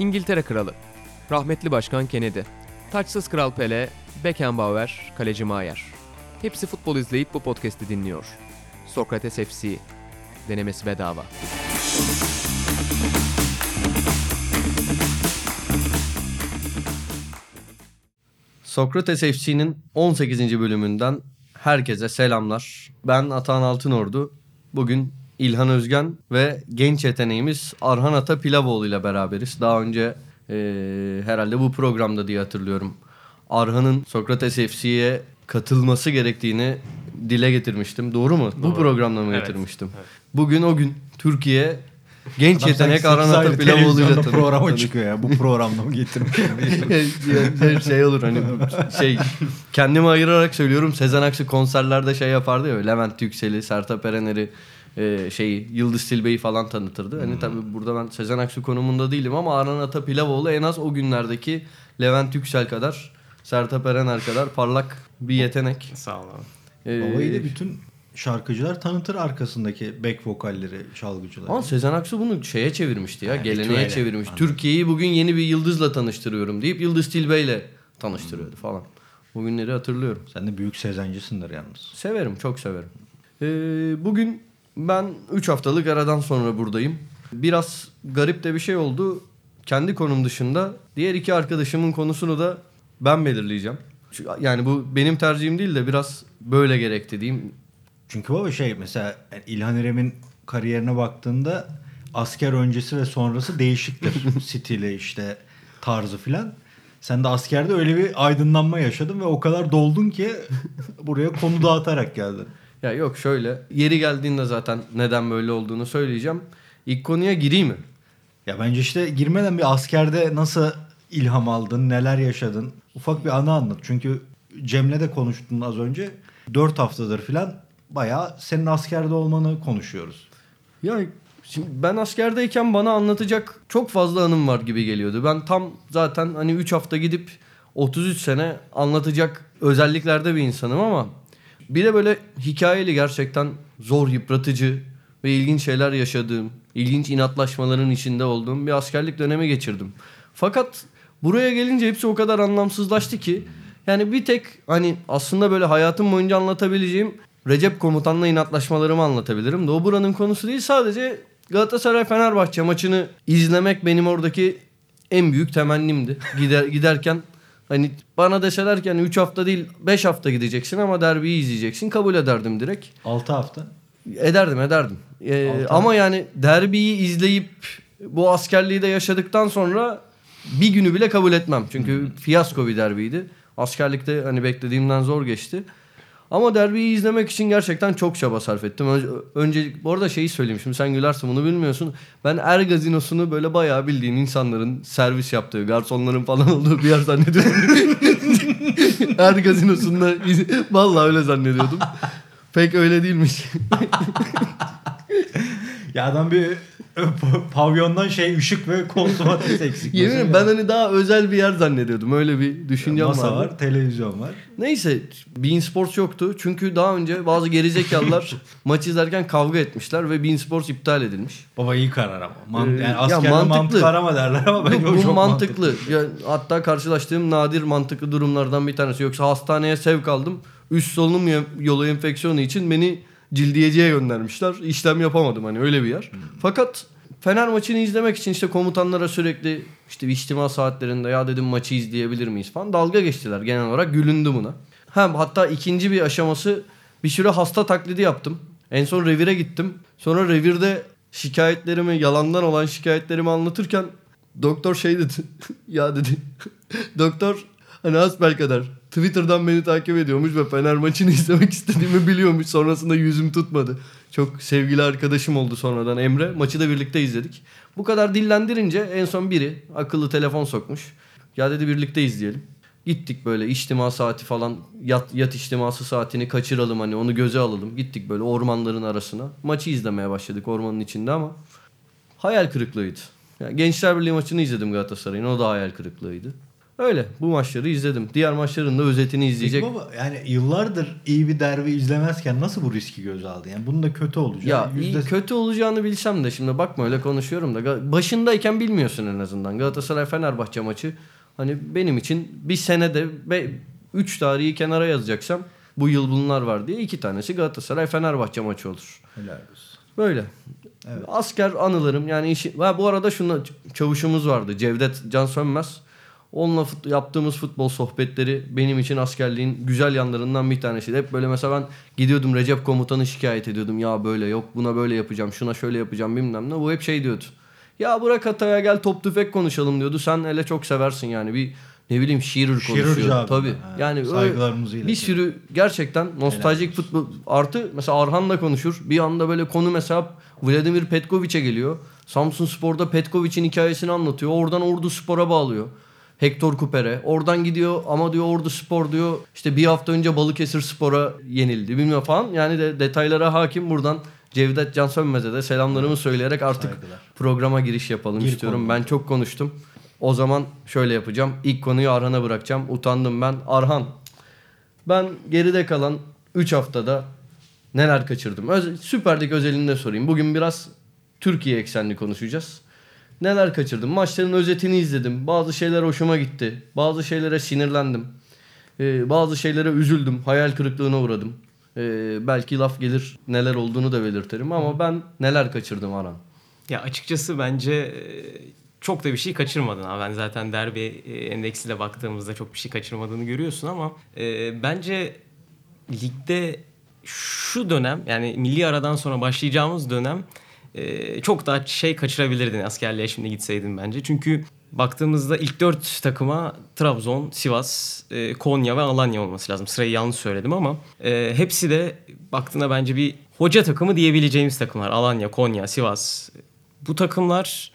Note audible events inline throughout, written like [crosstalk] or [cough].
İngiltere Kralı, rahmetli Başkan Kennedy, taçsız Kral Pele, Beckenbauer, Kaleci Maier. Hepsi futbol izleyip bu podcast'i dinliyor. Sokrates FC, denemesi bedava. Sokrates FC'nin 18. bölümünden herkese selamlar. Ben Atahan Altınordu. Bugün İlhan Özgen ve genç yeteneğimiz Arhan Ata Pilavoğlu ile beraberiz. Daha önce e, herhalde bu programda diye hatırlıyorum. Arhan'ın Sokrates FC'ye katılması gerektiğini dile getirmiştim. Doğru mu? Bu Doğru. programda mı Evet. getirmiştim? Bugün o gün Türkiye genç Adam yetenek sanki Arhan sekiz Ata aylık Pilavoğlu ile televizyonda tanı- programa tanış- çıkıyor ya. Bu programda mı getirmiş? Yani [laughs] şey olur hani şey kendimi ayırarak söylüyorum Sezen Aksu konserlerde şey yapardı ya Levent Yüksel'i, Sertab Erener'i e, şeyi Yıldız Tilbe'yi falan tanıtırdı. Hani tabii burada ben Sezen Aksu konumunda değilim ama Arhan Ata Pilavoğlu en az o günlerdeki Levent Yüksel kadar Sertab Erener kadar parlak bir yetenek. Sağ ol abi. Ee, Babayı da bütün şarkıcılar tanıtır arkasındaki back vokalleri, çalgıcılar. Ama Sezen Aksu bunu şeye çevirmişti ya. Yani geleneğe çevirmiş. Türkiye'yi bugün yeni bir yıldızla tanıştırıyorum deyip Yıldız Tilbe ile tanıştırıyordu falan. O günleri hatırlıyorum. Sen de büyük sezencisindir yalnız. Severim, çok severim. Ee, bugün ben 3 haftalık aradan sonra buradayım. Biraz garip de bir şey oldu. Kendi konum dışında diğer iki arkadaşımın konusunu da ben belirleyeceğim. Yani bu benim tercihim değil de biraz böyle gerekti diyeyim. Çünkü baba şey mesela İlhan İrem'in kariyerine baktığında asker öncesi ve sonrası değişiktir. [laughs] Stili işte tarzı filan. Sen de askerde öyle bir aydınlanma yaşadın ve o kadar doldun ki buraya konu dağıtarak geldin. Ya yok şöyle. Yeri geldiğinde zaten neden böyle olduğunu söyleyeceğim. İlk konuya gireyim mi? Ya bence işte girmeden bir askerde nasıl ilham aldın, neler yaşadın? Ufak bir anı anlat. Çünkü Cem'le de konuştun az önce. 4 haftadır filan bayağı senin askerde olmanı konuşuyoruz. Ya şimdi ben askerdeyken bana anlatacak çok fazla anım var gibi geliyordu. Ben tam zaten hani 3 hafta gidip 33 sene anlatacak özelliklerde bir insanım ama bir de böyle hikayeli gerçekten zor, yıpratıcı ve ilginç şeyler yaşadığım, ilginç inatlaşmaların içinde olduğum bir askerlik dönemi geçirdim. Fakat buraya gelince hepsi o kadar anlamsızlaştı ki yani bir tek hani aslında böyle hayatım boyunca anlatabileceğim Recep komutanla inatlaşmalarımı anlatabilirim de o buranın konusu değil sadece Galatasaray Fenerbahçe maçını izlemek benim oradaki en büyük temennimdi. Gider giderken hani bana deseler ki hani 3 hafta değil 5 hafta gideceksin ama derbiyi izleyeceksin kabul ederdim direkt. 6 hafta. Ederdim ederdim. Ee, Altı ama yani derbiyi izleyip bu askerliği de yaşadıktan sonra bir günü bile kabul etmem. Çünkü fiyasko bir derbiydi. Askerlikte hani beklediğimden zor geçti. Ama derbiyi izlemek için gerçekten çok çaba sarf ettim. Önce, önce bu arada şeyi söyleyeyim şimdi sen gülersin bunu bilmiyorsun. Ben Er gazinosunu böyle bayağı bildiğin insanların servis yaptığı, garsonların falan olduğu bir yer zannediyordum. [laughs] er gazinosunda vallahi öyle zannediyordum. Pek öyle değilmiş. Ya adam bir [laughs] pavyondan şey ışık ve konsumatis [laughs] eksik. Yemin ederim ben hani daha özel bir yer zannediyordum. Öyle bir düşüncem Masa vardı. var, televizyon var. Neyse Bein Sports yoktu. Çünkü daha önce bazı gerizekalılar [laughs] maç izlerken kavga etmişler ve Bein Sports iptal edilmiş. Baba iyi karar ama. Man, Ee, yani ya askerde mantıklı. mantık arama derler ama bence o bu çok mantıklı. Ya, hatta karşılaştığım nadir mantıklı durumlardan bir tanesi. Yoksa hastaneye sevk aldım. Üst solunum yolu enfeksiyonu için beni cildiyeciye göndermişler. İşlem yapamadım hani öyle bir yer. Fakat Fener maçını izlemek için işte komutanlara sürekli işte içtima saatlerinde ya dedim maçı izleyebilir miyiz falan dalga geçtiler genel olarak gülündü buna. Hem hatta ikinci bir aşaması bir süre hasta taklidi yaptım. En son revire gittim. Sonra revirde şikayetlerimi yalandan olan şikayetlerimi anlatırken doktor şey dedi. [laughs] ya dedi. [laughs] doktor hani kadar Twitter'dan beni takip ediyormuş ve Fener maçını [laughs] izlemek istediğimi biliyormuş. Sonrasında yüzüm tutmadı. Çok sevgili arkadaşım oldu sonradan Emre. Maçı da birlikte izledik. Bu kadar dillendirince en son biri akıllı telefon sokmuş. Ya dedi birlikte izleyelim. Gittik böyle içtima saati falan yat, yat içtiması saatini kaçıralım hani onu göze alalım. Gittik böyle ormanların arasına. Maçı izlemeye başladık ormanın içinde ama hayal kırıklığıydı. Yani Gençler Birliği maçını izledim Galatasaray'ın o da hayal kırıklığıydı. Öyle. Bu maçları izledim. Diğer maçların da özetini izleyecek. Peki baba yani yıllardır iyi bir derbi izlemezken nasıl bu riski göze aldı? Yani bunun da kötü olacak. Ya iyi, Yüzde- kötü olacağını bilsem de şimdi bakma öyle konuşuyorum da başındayken bilmiyorsun en azından. Galatasaray Fenerbahçe maçı hani benim için bir senede 3 tarihi kenara yazacaksam bu yıl bunlar var diye iki tanesi Galatasaray Fenerbahçe maçı olur. Helal olsun. Böyle. Asker anılarım yani işi... Ha, bu arada şunla çavuşumuz vardı Cevdet Can Sönmez. Onunla fut- yaptığımız futbol sohbetleri benim için askerliğin güzel yanlarından bir tanesiydi. Hep böyle mesela ben gidiyordum Recep komutanı şikayet ediyordum. Ya böyle yok buna böyle yapacağım şuna şöyle yapacağım bilmem ne. Bu hep şey diyordu. Ya bırak hataya gel top tüfek konuşalım diyordu. Sen hele çok seversin yani bir ne bileyim şiir Şiirci konuşuyor. abi. Tabii. Ha, Yani öyle saygılarımızı bir iletelim. sürü gerçekten nostaljik futbol artı mesela Arhan da konuşur. Bir anda böyle konu mesela Vladimir Petkovic'e geliyor. Samsun Spor'da Petkovic'in hikayesini anlatıyor. Oradan Ordu Spor'a bağlıyor. Hector Cooper'e. Oradan gidiyor ama diyor Ordu Spor diyor işte bir hafta önce Balıkesir Spor'a yenildi bilmiyorum falan. Yani de detaylara hakim buradan Cevdet Can Sönmez'e de selamlarımı söyleyerek artık Saygılar. programa giriş yapalım Gir istiyorum. konuya. Ben çok konuştum. O zaman şöyle yapacağım. İlk konuyu Arhan'a bırakacağım. Utandım ben. Arhan ben geride kalan 3 haftada neler kaçırdım? Öz- Süper Lig özelinde sorayım. Bugün biraz Türkiye eksenli konuşacağız. Neler kaçırdım? Maçların özetini izledim. Bazı şeyler hoşuma gitti. Bazı şeylere sinirlendim. Ee, bazı şeylere üzüldüm. Hayal kırıklığına uğradım. Ee, belki laf gelir neler olduğunu da belirtirim ama ben neler kaçırdım Arhan? Ya açıkçası bence e, çok da bir şey kaçırmadın abi. Ben zaten derbi e, endeksiyle baktığımızda çok bir şey kaçırmadığını görüyorsun ama e, bence ligde şu dönem yani milli aradan sonra başlayacağımız dönem e, çok daha şey kaçırabilirdin askerliğe şimdi gitseydin bence. Çünkü baktığımızda ilk dört takıma Trabzon, Sivas, e, Konya ve Alanya olması lazım. Sırayı yanlış söyledim ama e, hepsi de baktığında bence bir hoca takımı diyebileceğimiz takımlar. Alanya, Konya, Sivas. Bu takımlar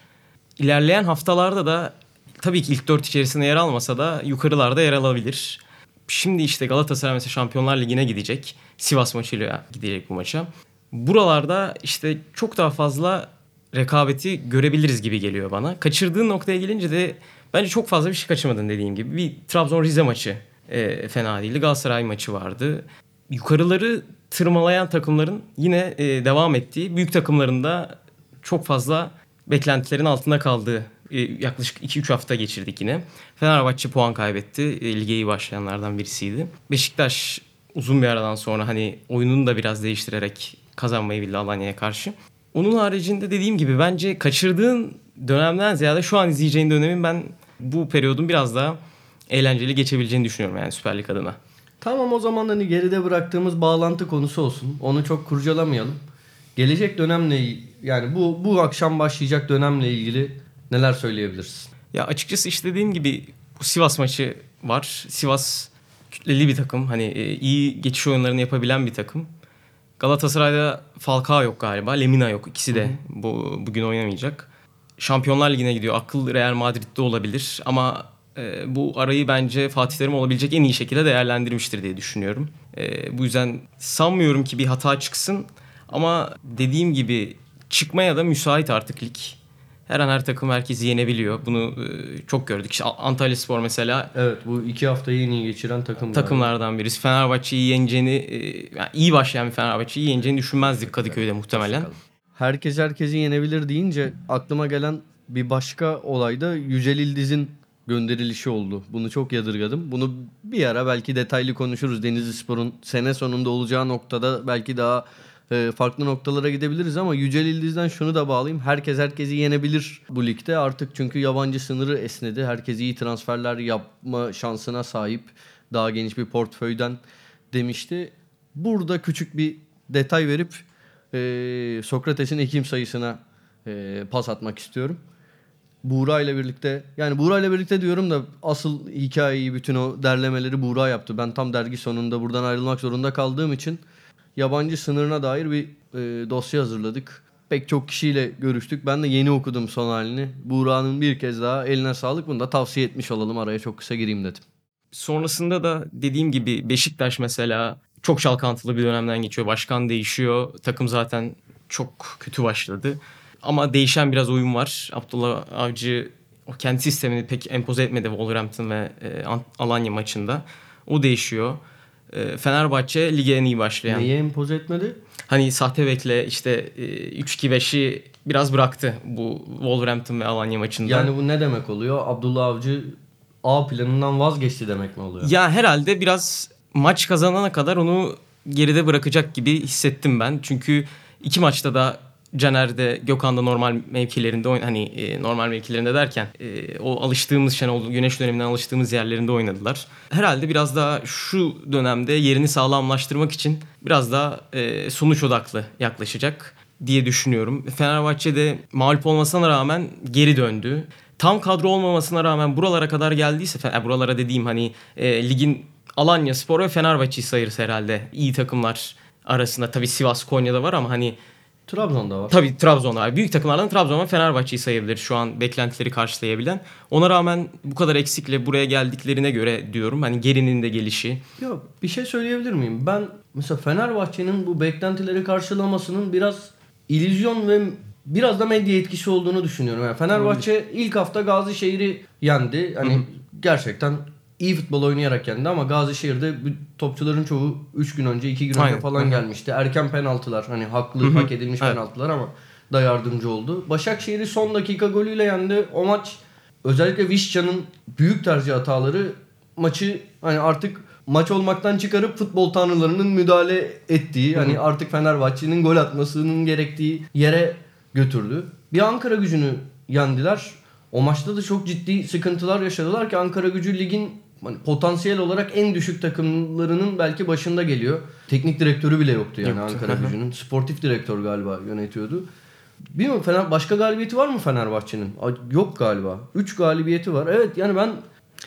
ilerleyen haftalarda da tabii ki ilk dört içerisinde yer almasa da yukarılarda yer alabilir. Şimdi işte Galatasaray mesela Şampiyonlar Ligi'ne gidecek. Sivas maçıyla gidecek bu maça. Buralarda işte çok daha fazla rekabeti görebiliriz gibi geliyor bana. Kaçırdığın noktaya gelince de bence çok fazla bir şey kaçırmadın dediğim gibi. Bir Trabzon-Rize maçı e, fena değildi. Galatasaray maçı vardı. Yukarıları tırmalayan takımların yine e, devam ettiği, büyük takımların da çok fazla beklentilerin altında kaldığı e, yaklaşık 2-3 hafta geçirdik yine. Fenerbahçe puan kaybetti. E, Lige iyi başlayanlardan birisiydi. Beşiktaş uzun bir aradan sonra hani oyununu da biraz değiştirerek kazanmayı bildi Alanya'ya karşı. Onun haricinde dediğim gibi bence kaçırdığın dönemden ziyade şu an izleyeceğin dönemin ben bu periyodun biraz daha eğlenceli geçebileceğini düşünüyorum yani Süper Lig adına. Tamam o zaman hani geride bıraktığımız bağlantı konusu olsun. Onu çok kurcalamayalım. Gelecek dönemle yani bu bu akşam başlayacak dönemle ilgili neler söyleyebilirsin? Ya açıkçası işte dediğim gibi bu Sivas maçı var. Sivas kütleli bir takım. Hani e, iyi geçiş oyunlarını yapabilen bir takım. Galatasaray'da Falcao yok galiba. Lemina yok. İkisi de bu, bugün oynamayacak. Şampiyonlar Ligi'ne gidiyor. Akıl Real Madrid'de olabilir. Ama e, bu arayı bence Fatih Terim olabilecek en iyi şekilde değerlendirmiştir diye düşünüyorum. E, bu yüzden sanmıyorum ki bir hata çıksın. Ama dediğim gibi çıkmaya da müsait artık lig. Her an her takım herkesi yenebiliyor. Bunu e, çok gördük. İşte Antalya Spor mesela Evet bu iki haftayı en iyi geçiren takım. takımlardan birisi. Fenerbahçe'yi yeneceğini, e, yani iyi başlayan bir Fenerbahçe'yi yeneceğini düşünmezdik Kadıköy'de muhtemelen. Herkes herkesi yenebilir deyince aklıma gelen bir başka olay da Yücel İldiz'in gönderilişi oldu. Bunu çok yadırgadım. Bunu bir ara belki detaylı konuşuruz. Denizli Spor'un sene sonunda olacağı noktada belki daha e, farklı noktalara gidebiliriz ama Yücel İldiz'den şunu da bağlayayım. Herkes herkesi yenebilir bu ligde. Artık çünkü yabancı sınırı esnedi. Herkes iyi transferler yapma şansına sahip. Daha geniş bir portföyden demişti. Burada küçük bir detay verip e, Sokrates'in Ekim sayısına e, pas atmak istiyorum. Buğra ile birlikte yani Buğra ile birlikte diyorum da asıl hikayeyi bütün o derlemeleri Buğra yaptı. Ben tam dergi sonunda buradan ayrılmak zorunda kaldığım için yabancı sınırına dair bir e, dosya hazırladık. Pek çok kişiyle görüştük. Ben de yeni okudum son halini. Buğra'nın bir kez daha eline sağlık. Bunu da tavsiye etmiş olalım. Araya çok kısa gireyim dedim. Sonrasında da dediğim gibi Beşiktaş mesela çok çalkantılı bir dönemden geçiyor. Başkan değişiyor. Takım zaten çok kötü başladı. Ama değişen biraz oyun var. Abdullah Avcı o kendi sistemini pek empoze etmedi Wolverhampton ve e, Alanya maçında. O değişiyor. E, Fenerbahçe lige en iyi başlayan. Neye empoze etmedi? Hani sahte bekle işte e, 3-2-5'i biraz bıraktı bu Wolverhampton ve Alanya maçında. Yani bu ne demek oluyor? Abdullah Avcı A planından vazgeçti demek mi oluyor? Ya herhalde biraz maç kazanana kadar onu geride bırakacak gibi hissettim ben. Çünkü iki maçta da Caner de Gökhan da normal mevkilerinde oyn- hani e, normal mevkilerinde derken e, o alıştığımız Şenol Güneş döneminden alıştığımız yerlerinde oynadılar. Herhalde biraz daha şu dönemde yerini sağlamlaştırmak için biraz daha e, sonuç odaklı yaklaşacak diye düşünüyorum. Fenerbahçe'de mağlup olmasına rağmen geri döndü. Tam kadro olmamasına rağmen buralara kadar geldiyse, e, buralara dediğim hani e, ligin Alanya Spor ve Fenerbahçe'yi sayırız herhalde. iyi takımlar arasında. Tabii Sivas, Konya'da var ama hani Trabzon'da var. Tabii Trabzon var. Büyük takımlardan Trabzon ve Fenerbahçe'yi sayabilir şu an beklentileri karşılayabilen. Ona rağmen bu kadar eksikle buraya geldiklerine göre diyorum. Hani gerinin de gelişi. Yok bir şey söyleyebilir miyim? Ben mesela Fenerbahçe'nin bu beklentileri karşılamasının biraz illüzyon ve biraz da medya etkisi olduğunu düşünüyorum. Yani Fenerbahçe ilk hafta Gazişehir'i yendi. Hani gerçekten iyi futbol oynayarak yendi ama Gazişehir'de topçuların çoğu 3 gün önce 2 gün önce Aynen. falan Hı hı. gelmişti. Erken penaltılar hani haklı hak edilmiş Evet. penaltılar ama da yardımcı oldu. Başakşehir'i son dakika golüyle yendi. O maç özellikle Vişça'nın büyük tercih hataları maçı hani artık maç olmaktan çıkarıp futbol tanrılarının müdahale ettiği hani artık Fenerbahçe'nin gol atmasının gerektiği yere götürdü. Bir Ankara gücünü yendiler. O maçta da çok ciddi sıkıntılar yaşadılar ki Ankara gücü ligin hani potansiyel olarak en düşük takımlarının belki başında geliyor. Teknik direktörü bile yoktu yani Yoktu. Ankara gücünün. Sportif direktör galiba yönetiyordu. Bilmiyorum Fener başka galibiyeti var mı Fenerbahçe'nin? Yok galiba. 3 galibiyeti var. Evet yani ben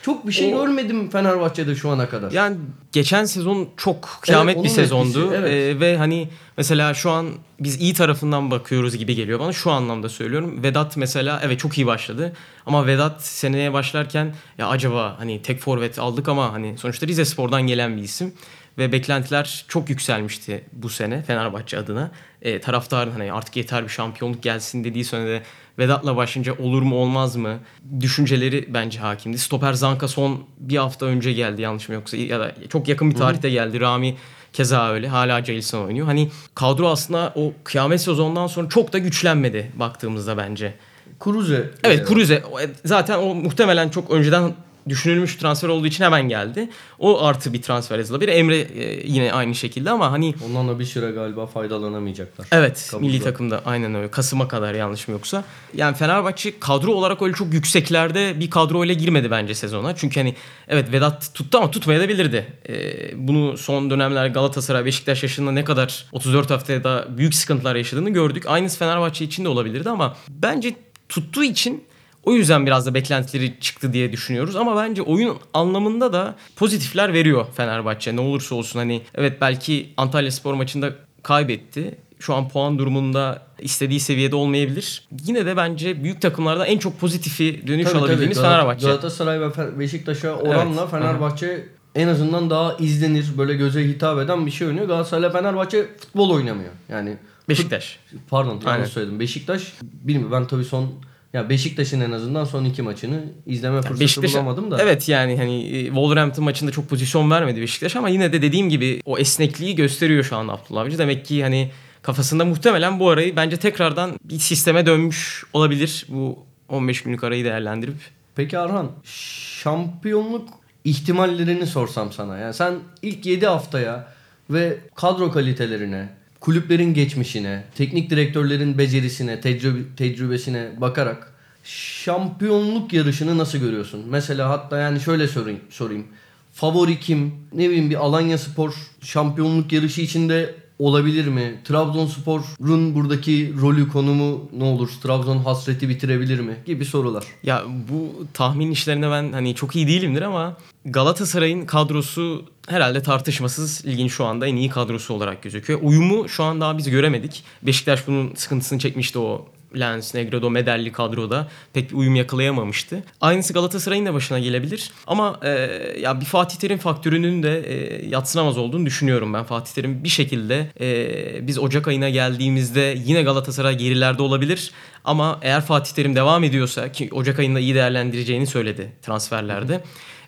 çok bir şey O- görmedim Fenerbahçe'de şu ana kadar. Yani geçen sezon çok kıyamet onun bir sezondu. etkisi, evet. Ee, ve hani mesela şu an biz iyi tarafından bakıyoruz gibi geliyor bana. Şu anlamda söylüyorum. Vedat mesela evet çok iyi başladı. Ama Vedat seneye başlarken ya acaba hani tek forvet aldık ama hani sonuçta Rize Spor'dan gelen bir isim. Ve beklentiler çok yükselmişti bu sene Fenerbahçe adına. Ee, taraftarın hani artık yeter bir şampiyonluk gelsin dediği sönede Vedat'la başlayınca olur mu olmaz mı düşünceleri bence hakimdi. Stoper Zanka son bir hafta önce geldi yanlış mı yoksa ya da çok yakın bir tarihte geldi. Rami keza öyle hala Jailson oynuyor. Hani kadro aslında o kıyamet sezonundan sonra çok da güçlenmedi baktığımızda bence. Kuruze. Evet Kuruze e, zaten o muhtemelen çok önceden düşünülmüş transfer olduğu için hemen geldi. O artı bir transfer yazılabilir. Emre e, yine aynı şekilde ama hani Ondan da bir süre galiba faydalanamayacaklar. Evet Kabulde. milli takımda aynen öyle. Kasım'a kadar yanlış mı yoksa. Yani Fenerbahçe kadro olarak öyle çok yükseklerde bir kadro ile girmedi bence sezona. Çünkü hani evet Vedat tuttu ama tutmayabilirdi. Ee, bunu son dönemler Galatasaray, Beşiktaş yaşında ne kadar 34 haftada büyük sıkıntılar yaşadığını gördük. Aynısı Fenerbahçe için de olabilirdi ama bence tuttuğu için o yüzden biraz da beklentileri çıktı diye düşünüyoruz. Ama bence oyun anlamında da pozitifler veriyor Fenerbahçe. Ne olursa olsun hani evet belki Antalya Spor maçında kaybetti. Şu an puan durumunda istediği seviyede olmayabilir. Yine de bence büyük takımlardan en çok pozitifi dönüş Tabii, alabildiğimiz tabii. Fenerbahçe. Galatasaray ve Beşiktaş'a oranla Evet. Fenerbahçe en azından daha izlenir, böyle göze hitap eden bir şey oynuyor. Galatasaray Fenerbahçe futbol oynamıyor. Yani Beşiktaş. pardon yanlış söyledim. Beşiktaş bilmiyorum ben tabii son ya Beşiktaş'ın en azından son iki maçını izleme fırsatı Beşiktaş bulamadım da. Evet yani hani e, Wolverhampton maçında çok pozisyon vermedi Beşiktaş ama yine de dediğim gibi o esnekliği gösteriyor şu an Abdullah Avcı. Demek ki hani kafasında muhtemelen bu arayı bence tekrardan bir sisteme dönmüş olabilir bu 15 günlük arayı değerlendirip. Peki Arhan şampiyonluk ihtimallerini sorsam sana. Yani sen ilk 7 haftaya ve kadro kalitelerine, kulüplerin geçmişine, teknik direktörlerin becerisine, tecrübe- tecrübesine bakarak şampiyonluk yarışını nasıl görüyorsun? Mesela hatta yani şöyle sorayım, sorayım. Favori kim? Ne bileyim bir Alanya Spor şampiyonluk yarışı içinde olabilir mi? Trabzonspor'un buradaki rolü, konumu ne olur? Trabzon hasreti bitirebilir mi? Gibi sorular. Ya bu tahmin işlerine ben hani çok iyi değilimdir ama Galatasaray'ın kadrosu herhalde tartışmasız ligin şu anda en iyi kadrosu olarak gözüküyor. Uyumu şu an daha biz göremedik. Beşiktaş bunun sıkıntısını çekmişti o Lens, Negredo, Medelli kadroda pek bir uyum yakalayamamıştı. Aynısı Galatasaray'ın da başına gelebilir. Ama e, ya bir Fatih Terim faktörünün de e, yatsınamaz olduğunu düşünüyorum ben. Fatih Terim bir şekilde e, biz Ocak ayına geldiğimizde yine Galatasaray gerilerde olabilir. Ama eğer Fatih Terim devam ediyorsa ki Ocak ayında iyi değerlendireceğini söyledi transferlerde.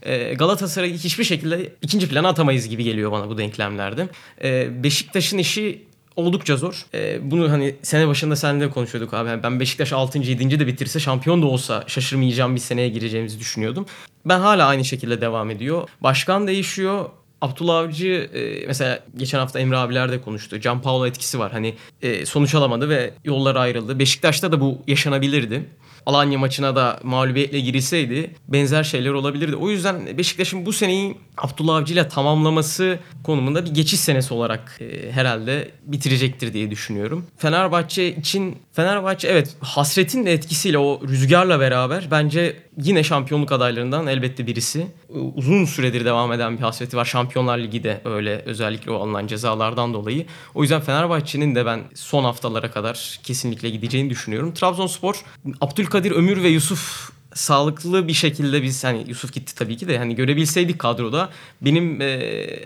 E, Galatasaray'ı hiçbir şekilde ikinci plana atamayız gibi geliyor bana bu denklemlerde. E, Beşiktaş'ın işi oldukça zor. E, bunu hani sene başında seninle konuşuyorduk abi. Yani Ben Beşiktaş 6. 7. de bitirse şampiyon da olsa şaşırmayacağım bir seneye gireceğimizi düşünüyordum. Ben hala aynı şekilde devam ediyor. Başkan değişiyor. Abdullah Avcı e, mesela geçen hafta Emre abiler de konuştu. Can Paulo etkisi var. Hani e, sonuç alamadı ve yollar ayrıldı. Beşiktaş'ta da bu yaşanabilirdi. Alanya maçına da mağlubiyetle girilseydi benzer şeyler olabilirdi. O yüzden Beşiktaş'ın bu seneyi Abdullah Avcı ile tamamlaması konumunda bir geçiş senesi olarak e, herhalde bitirecektir diye düşünüyorum. Fenerbahçe için Fenerbahçe evet hasretin de etkisiyle o rüzgarla beraber bence yine şampiyonluk adaylarından elbette birisi. Uzun süredir devam eden bir hasreti var. Şampiyonlar Ligi de öyle özellikle o alınan cezalardan dolayı. O yüzden Fenerbahçe'nin de ben son haftalara kadar kesinlikle gideceğini düşünüyorum. Trabzonspor, Abdülkadir Ömür ve Yusuf sağlıklı bir şekilde biz hani Yusuf gitti tabii ki de hani görebilseydik kadroda benim e,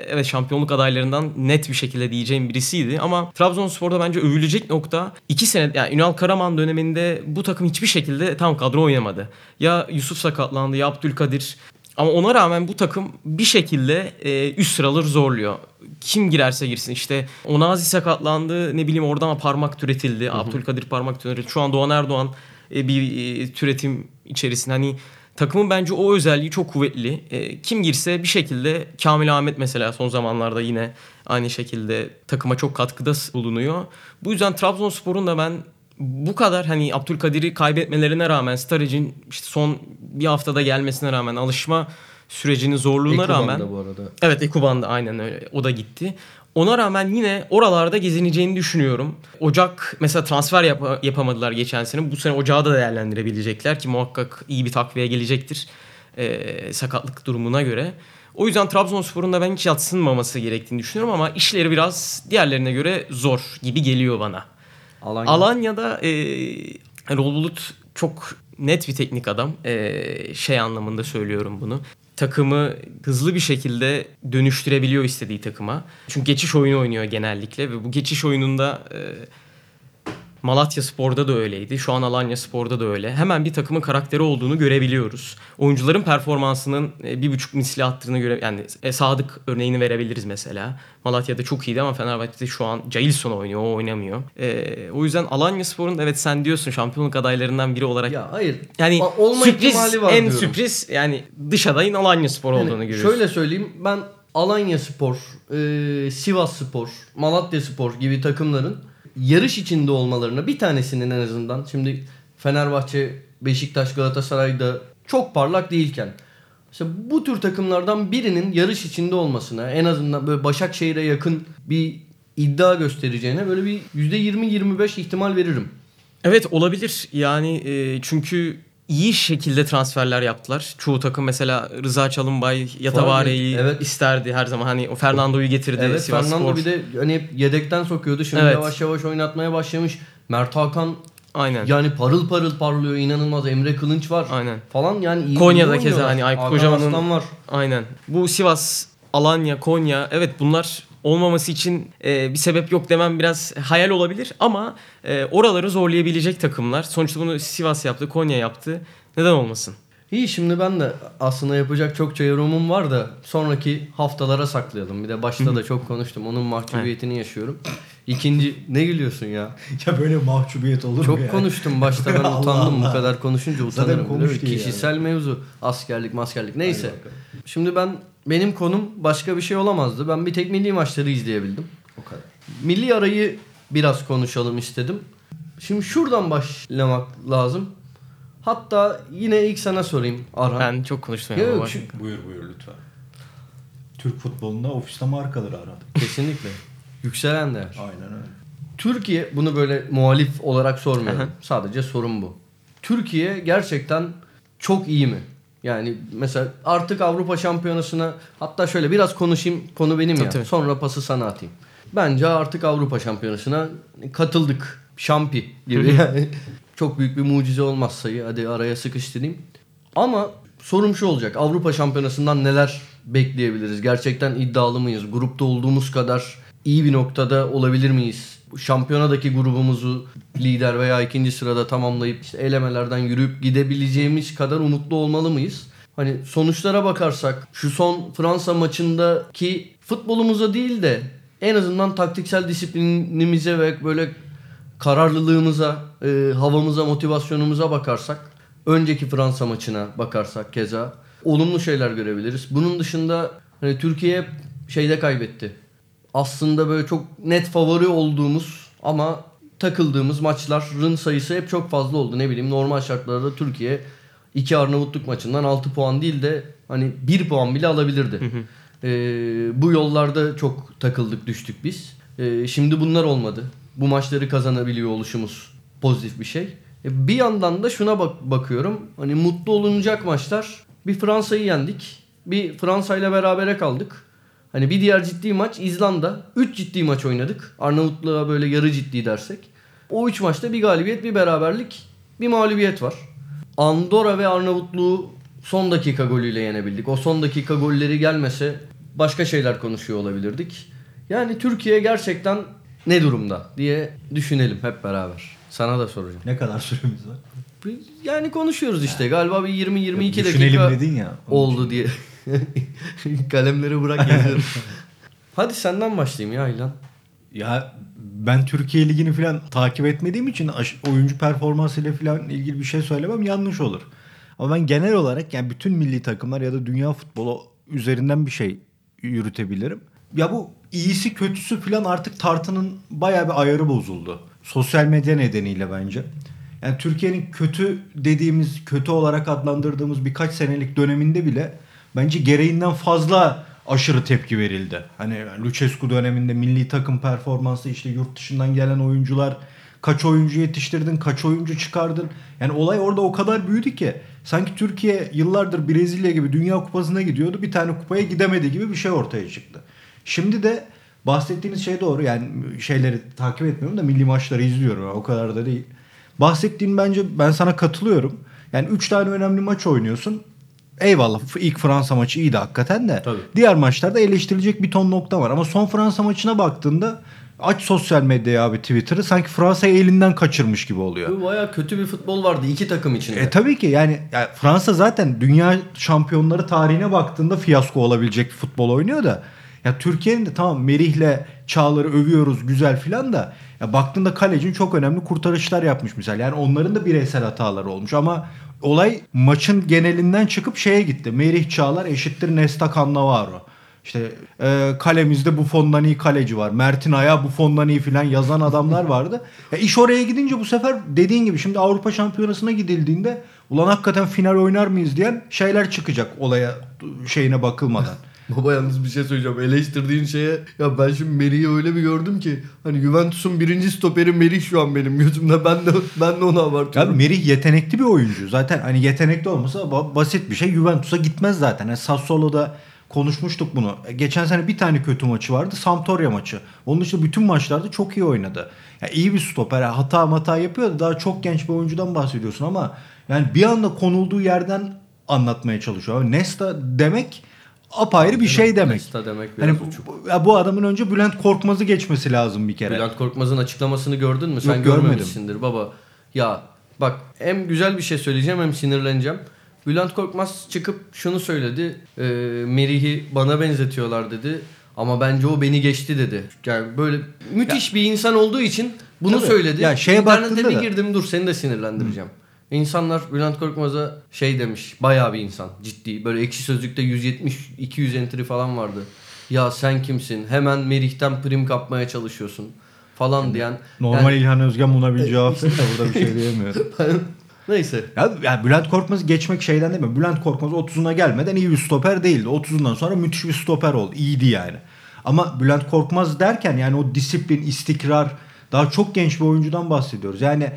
evet şampiyonluk adaylarından net bir şekilde diyeceğim birisiydi ama Trabzonspor'da bence övülecek nokta iki sene yani Ünal Karaman döneminde bu takım hiçbir şekilde tam kadro oynamadı. Ya Yusuf sakatlandı ya Abdülkadir ama ona rağmen bu takım bir şekilde e, üst sıraları zorluyor. Kim girerse girsin işte Onazi sakatlandı ne bileyim oradan parmak türetildi. Abdülkadir parmak türetildi. Şu an Doğan Erdoğan e, bir e, türetim içerisinde hani takımın bence o özelliği çok kuvvetli. E, kim girse bir şekilde Kamil Ahmet mesela son zamanlarda yine aynı şekilde takıma çok katkıda bulunuyor. Bu yüzden Trabzonspor'un da ben bu kadar hani Abdülkadir'i kaybetmelerine rağmen Staric'in işte son bir haftada gelmesine rağmen alışma sürecinin zorluğuna Ekuban'da rağmen bu arada. Evet Ekuban'da aynen öyle. O da gitti. Ona rağmen yine oralarda gezineceğini düşünüyorum. Ocak mesela transfer yap- yapamadılar geçen sene. Bu sene Ocağı da değerlendirebilecekler ki muhakkak iyi bir takviye gelecektir. Ee, sakatlık durumuna göre. O yüzden Trabzonspor'un da ben hiç yatsınmaması gerektiğini düşünüyorum ama işleri biraz diğerlerine göre zor gibi geliyor bana. Alanya. Alanya'da e, Erol Bulut çok net bir teknik adam. E, şey anlamında söylüyorum bunu. Takımı hızlı bir şekilde dönüştürebiliyor istediği takıma. Çünkü geçiş oyunu oynuyor genellikle ve bu geçiş oyununda e, Malatya Spor'da da öyleydi. Şu an Alanya Spor'da da öyle. Hemen bir takımın karakteri olduğunu görebiliyoruz. Oyuncuların performansının e, bir buçuk misli attığını göre yani e, Sadık örneğini verebiliriz mesela. Malatya'da çok iyiydi ama Fenerbahçe'de şu an Cailson oynuyor. O oynamıyor. E, o yüzden Alanya Spor'un evet sen diyorsun şampiyonluk adaylarından biri olarak Ya hayır. yani A- olma sürpriz var en diyorum. sürpriz yani dış adayın Alanya Spor Yani olduğunu görüyorsun. Şöyle söyleyeyim ben Alanya Spor, e, Sivas Spor, Malatya Spor gibi takımların yarış içinde olmalarına bir tanesinin en azından şimdi Fenerbahçe, Beşiktaş, Galatasaray'da çok parlak değilken işte bu tür takımlardan birinin yarış içinde olmasına en azından böyle Başakşehir'e yakın bir iddia göstereceğine böyle bir %20-25 ihtimal veririm. Evet olabilir. Yani e, çünkü iyi şekilde transferler yaptılar. Çoğu takım mesela Rıza Çalınbay, Yatavare'yi Evet. isterdi her zaman. Hani o Fernando'yu getirdi Evet Sivas Fernando Spor. bir de hani hep yedekten sokuyordu. Şimdi Evet. yavaş yavaş oynatmaya başlamış. Mert Hakan Aynen. yani parıl parıl parlıyor inanılmaz. Emre Kılınç var Aynen. falan yani iyi Konya'da keza hani Aykut Kocaman'ın- var. Aynen. Bu Sivas, Alanya, Konya evet bunlar olmaması için e, bir sebep yok demem biraz hayal olabilir ama e, oraları zorlayabilecek takımlar. Sonuçta bunu Sivas yaptı, Konya yaptı. Neden olmasın? İyi şimdi ben de aslında yapacak çokça yorumum var da sonraki haftalara saklayalım. Bir de başta da çok konuştum. Onun mahcubiyetini yaşıyorum. İkinci ne gülüyorsun ya? [laughs] Ya böyle mahcubiyet olur mu Çok yani? konuştum başta ben [laughs] Allah utandım bu Allah. kadar konuşunca Zaten utanırım. konuş Değil mi? diye Kişisel mevzu askerlik maskerlik neyse. Şimdi ben benim konum başka bir şey olamazdı. Ben bir tek milli maçları izleyebildim. O kadar. Milli arayı biraz konuşalım istedim. Şimdi şuradan başlamak lazım. Hatta yine ilk sana sorayım Arhan. Ben çok konuştum. Yok, bak. şu- Buyur buyur lütfen. Türk futbolunda ofiste markadır aradı. Kesinlikle. Yükselen değer. Aynen öyle. Türkiye bunu böyle muhalif olarak sormuyorum. Sadece sorun bu. Türkiye gerçekten çok iyi mi? Yani mesela artık Avrupa Şampiyonası'na hatta şöyle biraz konuşayım konu benim ya. tabii. Sonra pası sana atayım. Bence artık Avrupa Şampiyonası'na katıldık. Şampi gibi yani. çok büyük bir mucize olmazsa hadi araya sıkıştırayım. Ama sorum şu olacak. Avrupa Şampiyonası'ndan neler bekleyebiliriz? Gerçekten iddialı mıyız? Grupta olduğumuz kadar iyi bir noktada olabilir miyiz? Şampiyonadaki grubumuzu lider veya ikinci sırada tamamlayıp işte elemelerden yürüyüp gidebileceğimiz kadar umutlu olmalı mıyız? Hani sonuçlara bakarsak şu son Fransa maçındaki futbolumuza değil de en azından taktiksel disiplinimize ve böyle kararlılığımıza, e, havamıza, motivasyonumuza bakarsak, önceki Fransa maçına bakarsak keza olumlu şeyler görebiliriz. Bunun dışında hani Türkiye şeyde kaybetti. Aslında böyle çok net favori olduğumuz ama takıldığımız maçların sayısı hep çok fazla oldu. Ne bileyim normal şartlarda Türkiye iki Arnavutluk maçından 6 puan değil de hani 1 puan bile alabilirdi. Ee, bu yollarda çok takıldık düştük biz. Ee, şimdi bunlar olmadı. Bu maçları kazanabiliyor oluşumuz pozitif bir şey. E, bir yandan da şuna bak bakıyorum. Hani mutlu olunacak maçlar. Bir Fransa'yı yendik. Bir Fransa ile berabere kaldık. Hani bir diğer ciddi maç İzlanda. 3 ciddi maç oynadık. Arnavutluğa böyle yarı ciddi dersek. O 3 maçta bir galibiyet, bir beraberlik, bir mağlubiyet var. Andorra ve Arnavutluğu son dakika golüyle yenebildik. O son dakika golleri gelmese başka şeyler konuşuyor olabilirdik. Yani Türkiye gerçekten ne durumda diye düşünelim hep beraber. Sana da soracağım. Ne kadar süremiz var? Yani konuşuyoruz işte. Galiba bir 20-22 Düşünelim dakika dedin ya. oldu diye. [laughs] Kalemleri bırak yazıyorum. [laughs] Hadi senden başlayayım ya İlhan. Ya ben Türkiye Ligi'ni falan takip etmediğim için oyuncu performansıyla falan ilgili bir şey söylemem yanlış olur. Ama ben genel olarak yani bütün milli takımlar ya da dünya futbolu üzerinden bir şey yürütebilirim. Ya bu iyisi kötüsü falan artık tartının bayağı bir ayarı bozuldu. Sosyal medya nedeniyle bence. Yani Türkiye'nin kötü dediğimiz, kötü olarak adlandırdığımız birkaç senelik döneminde bile bence gereğinden fazla aşırı tepki verildi. Hani Lucescu döneminde milli takım performansı işte yurt dışından gelen oyuncular kaç oyuncu yetiştirdin, kaç oyuncu çıkardın. Yani olay orada o kadar büyüdü ki sanki Türkiye yıllardır Brezilya gibi Dünya Kupası'na gidiyordu. Bir tane kupaya gidemedi gibi bir şey ortaya çıktı. Şimdi de bahsettiğiniz şey doğru. Yani şeyleri takip etmiyorum da milli maçları izliyorum. O kadar da değil. Bahsettiğin bence ben sana katılıyorum. Yani 3 tane önemli maç oynuyorsun. Eyvallah ilk Fransa maçı iyiydi hakikaten de. Tabii. Diğer maçlarda eleştirilecek bir ton nokta var. Ama son Fransa maçına baktığında aç sosyal medyayı abi Twitter'ı sanki Fransa'yı elinden kaçırmış gibi oluyor. Bu baya kötü bir futbol vardı iki takım içinde. E tabii ki yani, yani Fransa zaten dünya şampiyonları tarihine baktığında fiyasko olabilecek futbol oynuyor da ya Türkiye'nin de tamam Merih'le Çağlar'ı övüyoruz güzel filan da ya baktığında kalecin çok önemli kurtarışlar yapmış misal. Yani onların da bireysel hataları olmuş ama olay maçın genelinden çıkıp şeye gitti. Merih Çağlar eşittir Nesta Cannavaro. İşte e, kalemizde Buffon'dan iyi kaleci var. Mert'in ayağı Buffon'dan iyi filan yazan adamlar vardı. Ya iş oraya gidince bu sefer dediğin gibi şimdi Avrupa Şampiyonası'na gidildiğinde ulan hakikaten final oynar mıyız diyen şeyler çıkacak olaya şeyine bakılmadan. Baba yalnız bir şey söyleyeceğim. Eleştirdiğin şeye ya ben şimdi Merih'i öyle bir gördüm ki hani Juventus'un birinci stoperi Merih şu an benim gözümde. Ben de ben de onu abartıyorum. Merih yetenekli bir oyuncu. Zaten hani yetenekli olmasa ba- basit bir şey. Juventus'a gitmez zaten. Yani Sassuolo'da konuşmuştuk bunu. E, Geçen sene bir tane kötü maçı vardı. Sampdoria maçı. Onun dışında bütün maçlarda çok iyi oynadı. Ya iyi bir stoper. Yani hata hata yapıyor da daha çok genç bir oyuncudan bahsediyorsun ama yani bir anda konulduğu yerden anlatmaya çalışıyor. Abi Nesta demek apayrı bir şey demek. Nesta demek biraz Hani uçuk. bu, ya bu adamın önce Bülent Korkmaz'ı geçmesi lazım bir kere. Bülent Korkmaz'ın açıklamasını gördün mü? Sen Yok, görmedim. görmemişsindir baba. Ya bak hem güzel bir şey söyleyeceğim hem sinirleneceğim. Bülent Korkmaz çıkıp şunu söyledi. E, Merih'i bana benzetiyorlar dedi. Ama bence o beni geçti dedi. Yani böyle müthiş bir insan olduğu için bunu Tabii. söyledi. Ya şeye İnternete bir da- girdim dur seni de sinirlendireceğim. İnsanlar Bülent Korkmaz'a şey demiş. Bayağı bir insan ciddi. Böyle ekşi sözlükte 170-200 entry falan vardı. Ya sen kimsin? Hemen Merih'ten prim kapmaya çalışıyorsun falan diyen. Normal Yani- İlhan Özgen buna bir cevap [laughs] de burada bir şey diyemiyorum. [laughs] Neyse. Ya, ya Bülent Korkmaz'ı geçmek şeyden değil mi? Bülent Korkmaz 30'una gelmeden iyi bir stoper değildi. 30'undan sonra müthiş bir stoper oldu. İyiydi yani. Ama Bülent Korkmaz derken yani o disiplin, istikrar daha çok genç bir oyuncudan bahsediyoruz. Yani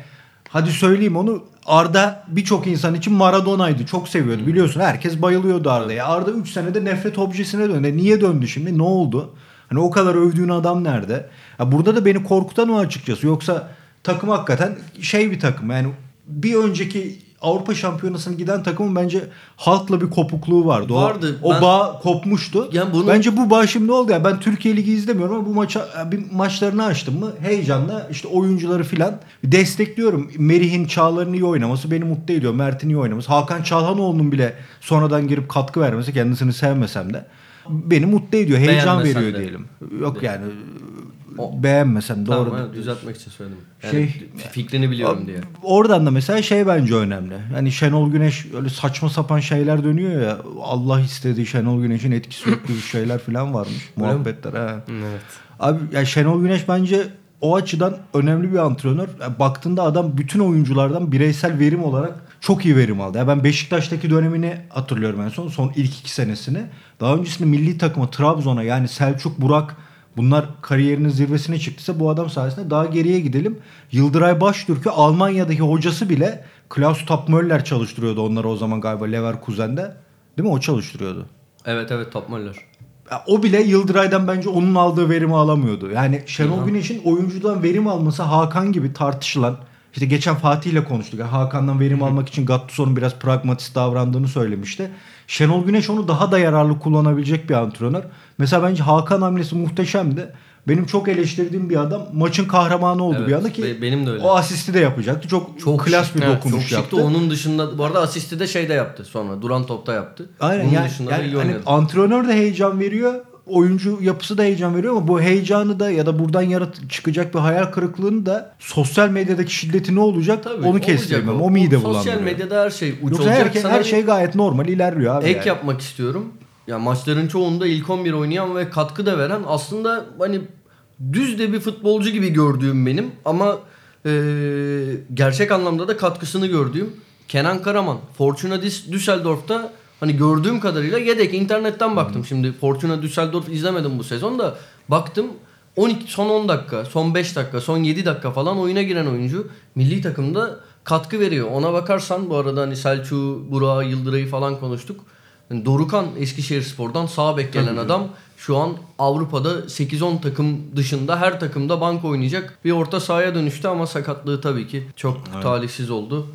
hadi söyleyeyim onu Arda birçok insan için Maradona'ydı. Çok seviyordu biliyorsun. Herkes bayılıyordu Arda'ya. Arda 3 senede nefret objesine döndü. Niye döndü şimdi? Ne oldu? Hani o kadar övdüğün adam nerede? Ya burada da beni korkutan o açıkçası. Yoksa takım hakikaten şey bir takım. Yani bir önceki Avrupa Şampiyonası'na giden takımın bence halkla bir kopukluğu vardı. Vardı. O, o Ben- bağ kopmuştu. Yani bunu- Bence bu bağ şimdi oldu ya. Ben Türkiye Ligi izlemiyorum ama bu maça bir maçlarını açtım mı heyecanla işte oyuncuları filan destekliyorum. Merih'in Çağlar'ın iyi oynaması beni mutlu ediyor. Mert'in iyi oynaması. Hakan Çalhanoğlu'nun bile sonradan girip katkı vermesi kendisini sevmesem de beni mutlu ediyor. Heyecan Beğenmesen veriyor de. diyelim. Yok yani O- beğenmesem doğru. Tamam, evet, düzeltmek için söyledim. Yani Şey- fikrini biliyorum diye. Oradan da mesela şey bence önemli. Hani Şenol Güneş öyle saçma sapan şeyler dönüyor ya. Allah istedi Şenol Güneş'in etkisi yok gibi şeyler falan varmış. Muhabbetler. ha. Evet. Abi ya Şenol Güneş bence o açıdan önemli bir antrenör. Ya baktığında adam bütün oyunculardan bireysel verim olarak çok iyi verim aldı. Ya ben Beşiktaş'taki dönemini hatırlıyorum en son. Son ilk iki senesini. Daha öncesinde milli takıma Trabzon'a yani Selçuk, Burak bunlar kariyerinin zirvesine çıktıysa bu adam sayesinde daha geriye gidelim. Yıldıray Baştürk'ü Almanya'daki hocası bile Klaus Topmöller çalıştırıyordu onları o zaman galiba Leverkusen'de. Değil mi? O çalıştırıyordu. Evet evet Top Muller. Ya o bile Yıldıray'dan bence onun aldığı verimi alamıyordu. Yani Şenol Güneş'in oyuncudan verim alması Hakan gibi tartışılan işte geçen Fatih ile konuştuk. Yani Hakan'dan verim almak için Gattuso'nun biraz pragmatist davrandığını söylemişti. Şenol Güneş onu daha da yararlı kullanabilecek bir antrenör. Mesela bence Hakan hamlesi muhteşemdi. Benim çok eleştirdiğim bir adam maçın kahramanı oldu Evet, bir anda ki be- benim de öyle. o asisti de yapacaktı. Çok, Çok klas şık, bir evet, dokunuş Çok yaptı. şıktı. Onun dışında bu arada asisti de şeyde yaptı sonra. Duran topta yaptı. Aynen Onun yani, dışında yani oynadı. antrenör de heyecan veriyor. Oyuncu yapısı da heyecan veriyor ama bu heyecanı da ya da buradan yarat çıkacak bir hayal kırıklığını da sosyal medyadaki şiddeti ne olacak Tabii, onu kestirmem. o. O, mide Sosyal bulandırıyor. medyada her şey uç Yoksa olacak. her, Sana her bir şey gayet normal ilerliyor abi. ek yani. yapmak istiyorum. Ya maçların çoğunda ilk 11 oynayan ve katkı da veren aslında hani düz de bir futbolcu gibi gördüğüm benim ama e, gerçek anlamda da katkısını gördüğüm Kenan Karaman. Fortuna Düs- Düsseldorf'ta hani gördüğüm kadarıyla yedek internetten baktım. Şimdi Fortuna Düsseldorf izlemedim bu sezon da baktım 12 son 10 dakika, son 5 dakika, son 7 dakika falan oyuna giren oyuncu milli takımda katkı veriyor. Ona bakarsan bu arada hani Selçuk'u, Burak'ı, Yıldıray'ı falan konuştuk. Yani Dorukan Eskişehir Spor'dan sağ bek gelen adam şu an Avrupa'da 8-10 takım dışında her takımda bank oynayacak bir orta sahaya dönüştü ama sakatlığı tabii ki çok talihsiz oldu.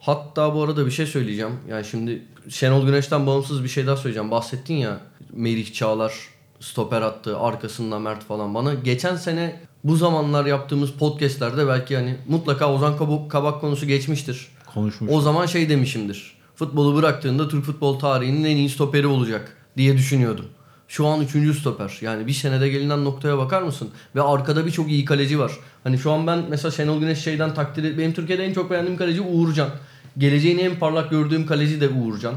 Hatta bu arada bir şey söyleyeceğim. Yani şimdi Şenol Güneş'ten bağımsız bir şey daha söyleyeceğim. Bahsettin ya Merih Çağlar stoper attı arkasında Mert falan bana. Geçen sene bu zamanlar yaptığımız podcastlerde belki hani mutlaka Ozan Kabak, Kabak konusu geçmiştir. Konuşmuş. O zaman şey demişimdir. Futbolu bıraktığında Türk futbol tarihinin en iyi stoperi olacak diye düşünüyordum. Şu an üçüncü stoper. Yani bir senede gelinen noktaya bakar mısın? Ve arkada birçok iyi kaleci var. Hani şu an ben mesela Şenol Güneş şeyden takdir Benim Türkiye'de en çok beğendiğim kaleci Uğurcan. Geleceğin en parlak gördüğüm kaleci de Uğurcan.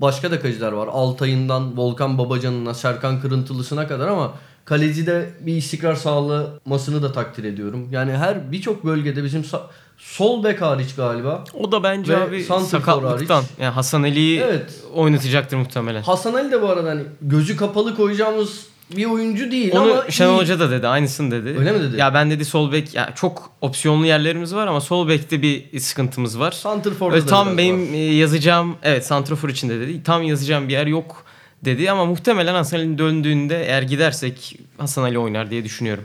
Başka da kaleciler var. Altay'ından Volkan Babacan'ına, Serkan Kırıntılısına kadar ama kalecide bir istikrar sağlamasını da takdir ediyorum. Yani her birçok bölgede bizim sa- sol bek hariç galiba O da bence Ve abi sakatlıktan. hariç. Yani Hasan Ali'yi Evet. oynatacaktır muhtemelen. Hasan Ali de bu arada hani gözü kapalı koyacağımız bir oyuncu değil Onu ama Şenol iyi. Hoca da dedi. Aynısını dedi. Öyle mi dedi? Ya ben dedi sol bek ya çok opsiyonlu yerlerimiz var ama sol bekte bir sıkıntımız var. Santrfor'da Öyle tam benim var. e, yazacağım evet santrofor için de dedi. Tam yazacağım bir yer yok dedi ama muhtemelen Hasan Ali'nin döndüğünde eğer gidersek Hasan Ali oynar diye düşünüyorum.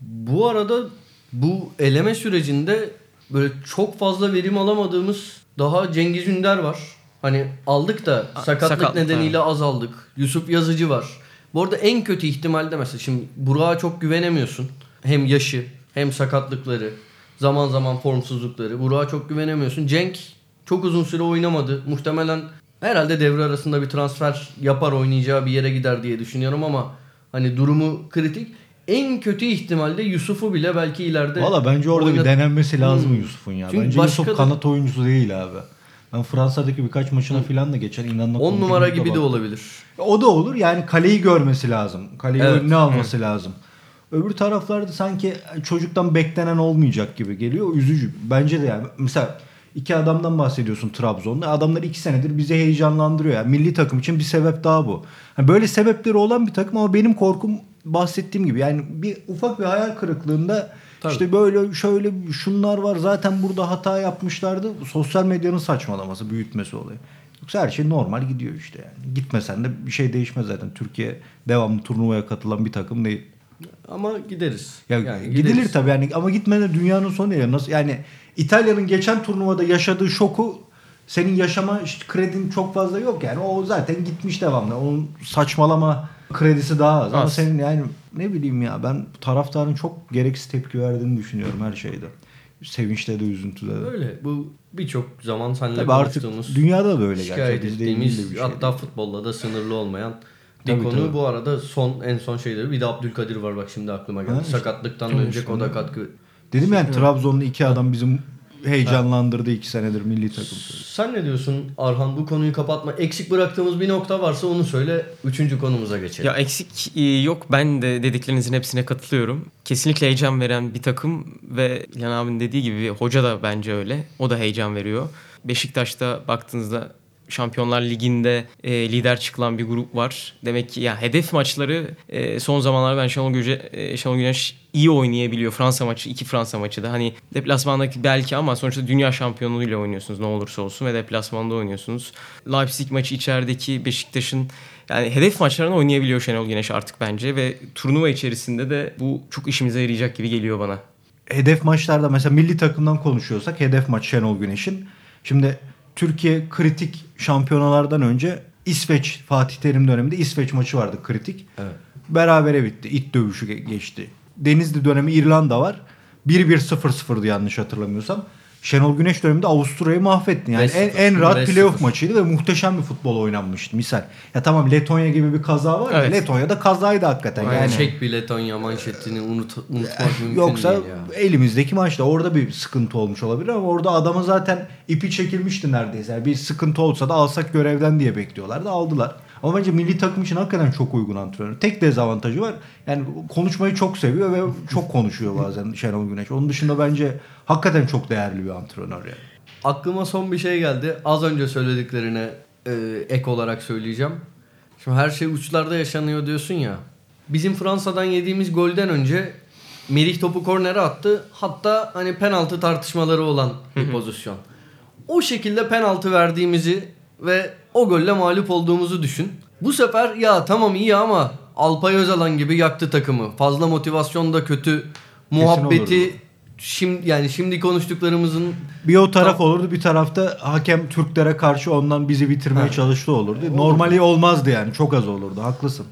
Bu arada bu eleme sürecinde böyle çok fazla verim alamadığımız daha Cengiz Ünder var. Hani aldık da sakatlık sakatlık, nedeniyle az aldık. Yusuf Yazıcı var. Bu arada en kötü ihtimalde mesela şimdi Burak'a çok güvenemiyorsun. Hem yaşı hem sakatlıkları. Zaman zaman formsuzlukları. Burak'a çok güvenemiyorsun. Cenk çok uzun süre oynamadı. Muhtemelen herhalde devre arasında bir transfer yapar oynayacağı bir yere gider diye düşünüyorum ama hani durumu kritik. En kötü ihtimalde Yusuf'u bile belki ileride Valla bence orada oynat- bir denenmesi lazım Hmm. Yusuf'un ya. Çünkü bence başka Yusuf da- kanat oyuncusu değil abi. Ben Fransa'daki birkaç maçına falan da geçen inanla 10 numara gibi de olabilir. O da olur yani kaleyi görmesi lazım. Kaleyi Evet. önüne alması lazım. Öbür taraflarda sanki çocuktan beklenen olmayacak gibi geliyor. Üzücü. Bence de yani. Mesela iki adamdan bahsediyorsun Trabzon'da. Adamlar iki senedir bizi heyecanlandırıyor. Yani milli takım için bir sebep daha bu. Yani böyle sebepleri olan bir takım ama benim korkum bahsettiğim gibi. Yani bir ufak bir hayal kırıklığında Tabii. işte böyle şöyle şunlar var zaten burada hata yapmışlardı. Sosyal medyanın saçmalaması, büyütmesi olayı. Yoksa her şey normal gidiyor işte yani. Gitmesen de bir şey değişmez zaten. Türkiye devamlı turnuvaya katılan bir takım değil. Ama gideriz. Ya Yani gidilir gideriz. tabii yani ama gitmeden dünyanın sonu ya. Nasıl yani İtalya'nın geçen turnuvada yaşadığı şoku senin yaşama işte kredin çok fazla yok yani. O zaten gitmiş devamlı. Onun saçmalama kredisi daha az. Ama Az. senin yani ne bileyim ya ben taraftarın çok gereksiz tepki verdiğini düşünüyorum her şeyde. Sevinçte de üzüntüde de. Öyle. Bu birçok zaman seninle Tabii artık dünyada da öyle şikayet gerçekten. Ettiğimiz bir şey hatta değil. futbolda da sınırlı olmayan bir konu. tabii. Bu arada son en son şeyleri bir de Abdülkadir var bak şimdi aklıma geldi. Ha, işte. Sakatlıktan önce işte. o da katkı. Dedim yani Trabzonlu iki adam bizim heyecanlandırdı iki senedir milli takım. Sen ne diyorsun Arhan bu konuyu kapatma. Eksik bıraktığımız bir nokta varsa onu söyle. Üçüncü konumuza geçelim. Ya eksik e, yok. Ben de dediklerinizin hepsine katılıyorum. Kesinlikle heyecan veren bir takım ve İlhan abinin dediği gibi hoca da bence öyle. O da heyecan veriyor. Beşiktaş'ta baktığınızda Şampiyonlar Ligi'nde e, lider çıkılan bir grup var. Demek ki ya hedef maçları e, son zamanlarda ben Şenol, Güce, e, Şenol Güneş iyi oynayabiliyor. Fransa maçı, iki Fransa maçı da. Hani deplasmandaki belki ama sonuçta dünya şampiyonluğuyla oynuyorsunuz ne olursa olsun ve deplasmanda oynuyorsunuz. Leipzig maçı içerideki Beşiktaş'ın yani hedef maçlarını oynayabiliyor Şenol Güneş artık bence ve turnuva içerisinde de bu çok işimize yarayacak gibi geliyor bana. hedef maçlarda mesela milli takımdan konuşuyorsak hedef maç Şenol Güneş'in. Şimdi Türkiye kritik şampiyonalardan önce İsveç Fatih Terim döneminde İsveç maçı vardı kritik. Evet. Berabere bitti. İt dövüşü ge- geçti. Denizli dönemi İrlanda var. 1-1-0-0'dı yanlış hatırlamıyorsam. Şenol Güneş döneminde Avusturya'yı mahvetti. Yani 5-0, en, en rahat 5-0. playoff maçıydı ve muhteşem bir futbol oynanmıştı misal. Ya tamam Letonya gibi bir kaza var. Evet. Letonya'da kazaydı hakikaten. Yani Yani Çek bir Letonya manşetini unut, unutmak mümkün Yoksa değil ya. elimizdeki maçta orada bir sıkıntı olmuş olabilir ama orada adamın zaten ipi çekilmişti neredeyse. Yani bir sıkıntı olsa da alsak görevden diye bekliyorlardı aldılar. Ama bence milli takım için hakikaten çok uygun antrenör. Tek dezavantajı var. Yani konuşmayı çok seviyor ve çok konuşuyor bazen Şenol Güneş. Onun dışında bence hakikaten çok değerli bir antrenör yani. Aklıma son bir şey geldi. Az önce söylediklerine e, ek olarak söyleyeceğim. Şimdi her şey uçlarda yaşanıyor diyorsun ya. Bizim Fransa'dan yediğimiz golden önce Merih topu kornere attı. Hatta hani penaltı tartışmaları olan bir pozisyon. O şekilde penaltı verdiğimizi ve o golle mağlup olduğumuzu düşün. Bu sefer ya tamam iyi ama Alpay Özalan gibi yaktı takımı. Fazla motivasyon da kötü. Muhabbeti şimdi yani şimdi konuştuklarımızın Bir o taraf olurdu bir tarafta hakem Türklere karşı ondan bizi bitirmeye çalıştı olurdu. Normali olmazdı yani çok az olurdu haklısın.